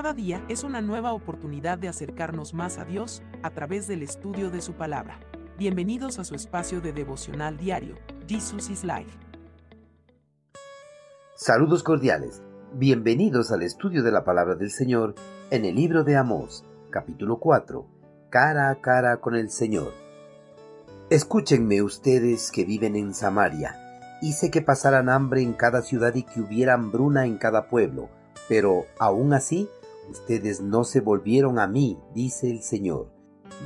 Cada día es una nueva oportunidad de acercarnos más a Dios a través del estudio de su palabra. Bienvenidos a su espacio de devocional diario, Jesus is Life. Saludos cordiales. Bienvenidos al estudio de la palabra del Señor en el libro de Amós, capítulo 4, cara a cara con el Señor. Escúchenme ustedes que viven en Samaria. Hice que pasaran hambre en cada ciudad y que hubiera hambruna en cada pueblo, pero aún así ustedes no se volvieron a mí, dice el Señor.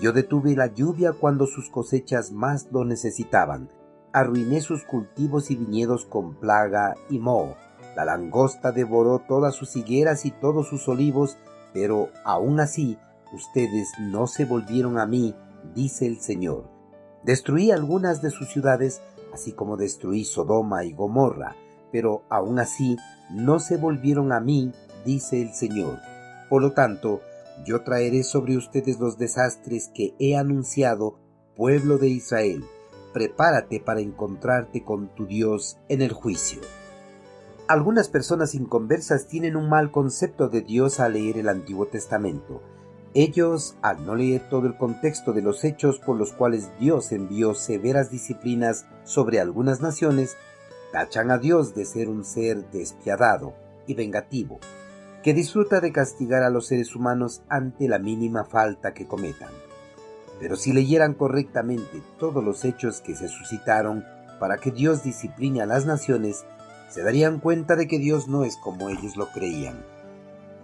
Yo detuve la lluvia cuando sus cosechas más lo necesitaban. Arruiné sus cultivos y viñedos con plaga y moho. La langosta devoró todas sus higueras y todos sus olivos, pero aún así ustedes no se volvieron a mí, dice el Señor. Destruí algunas de sus ciudades, así como destruí Sodoma y Gomorra, pero aún así no se volvieron a mí, dice el Señor. Por lo tanto, yo traeré sobre ustedes los desastres que he anunciado, pueblo de Israel. Prepárate para encontrarte con tu Dios en el juicio. Algunas personas inconversas tienen un mal concepto de Dios al leer el Antiguo Testamento. Ellos, al no leer todo el contexto de los hechos por los cuales Dios envió severas disciplinas sobre algunas naciones, tachan a Dios de ser un ser despiadado y vengativo, que disfruta de castigar a los seres humanos ante la mínima falta que cometan. Pero si leyeran correctamente todos los hechos que se suscitaron para que Dios discipline a las naciones, se darían cuenta de que Dios no es como ellos lo creían.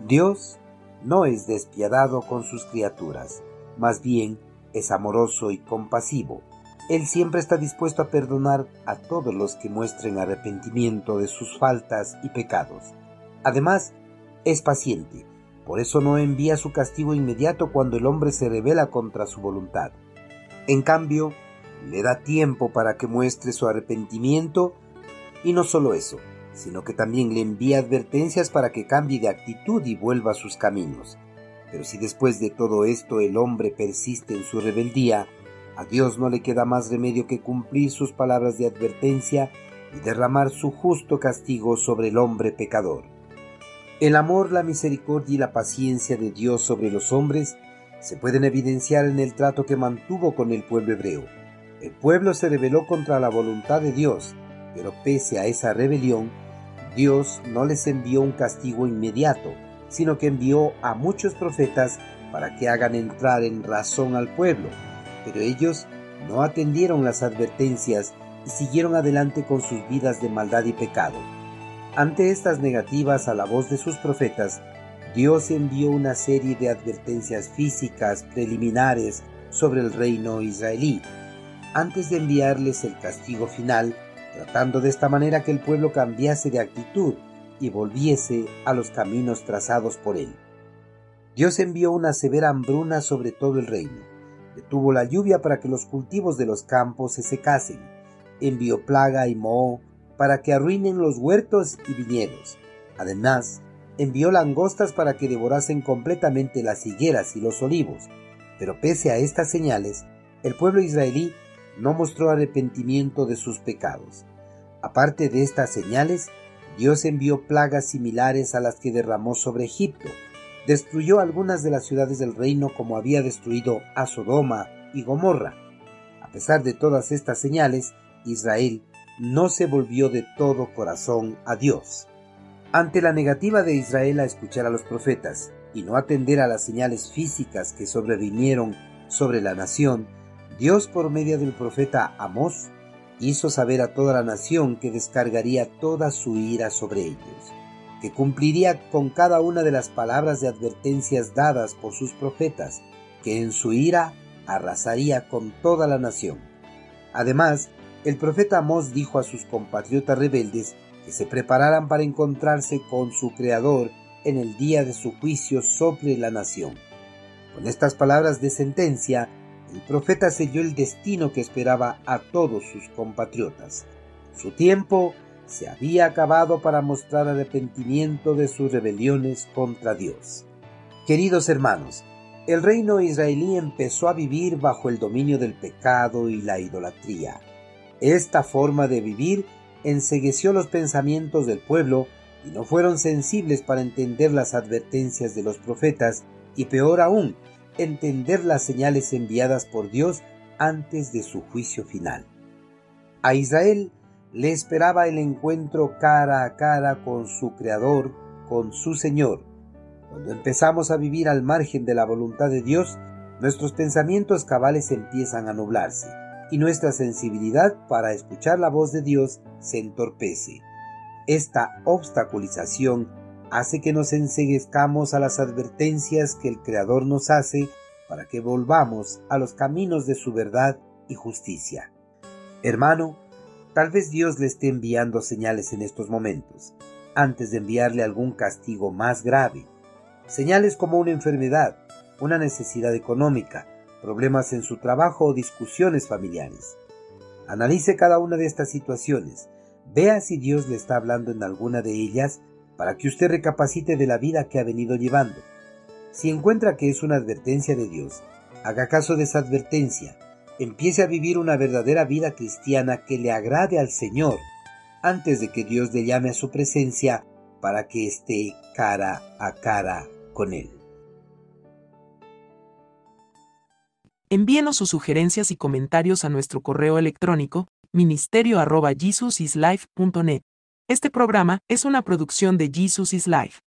Dios no es despiadado con sus criaturas, más bien es amoroso y compasivo. Él siempre está dispuesto a perdonar a todos los que muestren arrepentimiento de sus faltas y pecados. Además, es paciente, por eso no envía su castigo inmediato cuando el hombre se revela contra su voluntad. En cambio, le da tiempo para que muestre su arrepentimiento y no solo eso, sino que también le envía advertencias para que cambie de actitud y vuelva a sus caminos. Pero si después de todo esto el hombre persiste en su rebeldía, a Dios no le queda más remedio que cumplir sus palabras de advertencia y derramar su justo castigo sobre el hombre pecador. El amor, la misericordia y la paciencia de Dios sobre los hombres se pueden evidenciar en el trato que mantuvo con el pueblo hebreo. El pueblo se rebeló contra la voluntad de Dios, pero pese a esa rebelión, Dios no les envió un castigo inmediato, sino que envió a muchos profetas para que hagan entrar en razón al pueblo. Pero ellos no atendieron las advertencias y siguieron adelante con sus vidas de maldad y pecado. Ante estas negativas a la voz de sus profetas, Dios envió una serie de advertencias físicas preliminares sobre el reino israelí, antes de enviarles el castigo final tratando de esta manera que el pueblo cambiase de actitud y volviese a los caminos trazados por él. Dios envió una severa hambruna sobre todo el reino, detuvo la lluvia para que los cultivos de los campos se secasen, envió plaga y moho para que arruinen los huertos y viñedos. Además, envió langostas para que devorasen completamente las higueras y los olivos. Pero pese a estas señales, el pueblo israelí no mostró arrepentimiento de sus pecados. Aparte de estas señales, Dios envió plagas similares a las que derramó sobre Egipto. Destruyó algunas de las ciudades del reino como había destruido a Sodoma y Gomorra. A pesar de todas estas señales, Israel no se volvió de todo corazón a Dios. Ante la negativa de Israel a escuchar a los profetas y no atender a las señales físicas que sobrevinieron sobre la nación, Dios por medio del profeta Amós hizo saber a toda la nación que descargaría toda su ira sobre ellos, que cumpliría con cada una de las palabras de advertencias dadas por sus profetas, que en su ira arrasaría con toda la nación. Además, el profeta Amós dijo a sus compatriotas rebeldes que se prepararan para encontrarse con su Creador en el día de su juicio sobre la nación. Con estas palabras de sentencia, el profeta selló el destino que esperaba a todos sus compatriotas. Su tiempo se había acabado para mostrar arrepentimiento de sus rebeliones contra Dios. Queridos hermanos, el reino israelí empezó a vivir bajo el dominio del pecado y la idolatría. Esta forma de vivir ensegueció los pensamientos del pueblo y no fueron sensibles para entender las advertencias de los profetas y peor aún, entender las señales enviadas por Dios antes de su juicio final. A Israel le esperaba el encuentro cara a cara con su Creador, con su Señor. Cuando empezamos a vivir al margen de la voluntad de Dios, nuestros pensamientos cabales empiezan a nublarse y nuestra sensibilidad para escuchar la voz de Dios se entorpece. Esta obstaculización hace que nos enseguezcamos a las advertencias que el Creador nos hace para que volvamos a los caminos de su verdad y justicia. Hermano, tal vez Dios le esté enviando señales en estos momentos, antes de enviarle algún castigo más grave. Señales como una enfermedad, una necesidad económica, problemas en su trabajo o discusiones familiares. Analice cada una de estas situaciones, vea si Dios le está hablando en alguna de ellas para que usted recapacite de la vida que ha venido llevando. Si encuentra que es una advertencia de Dios, haga caso de esa advertencia, empiece a vivir una verdadera vida cristiana que le agrade al Señor, antes de que Dios le llame a su presencia para que esté cara a cara con Él. Envíenos sus sugerencias y comentarios a nuestro correo electrónico ministerio.jesusislife.net. Este programa es una producción de Jesus is Life.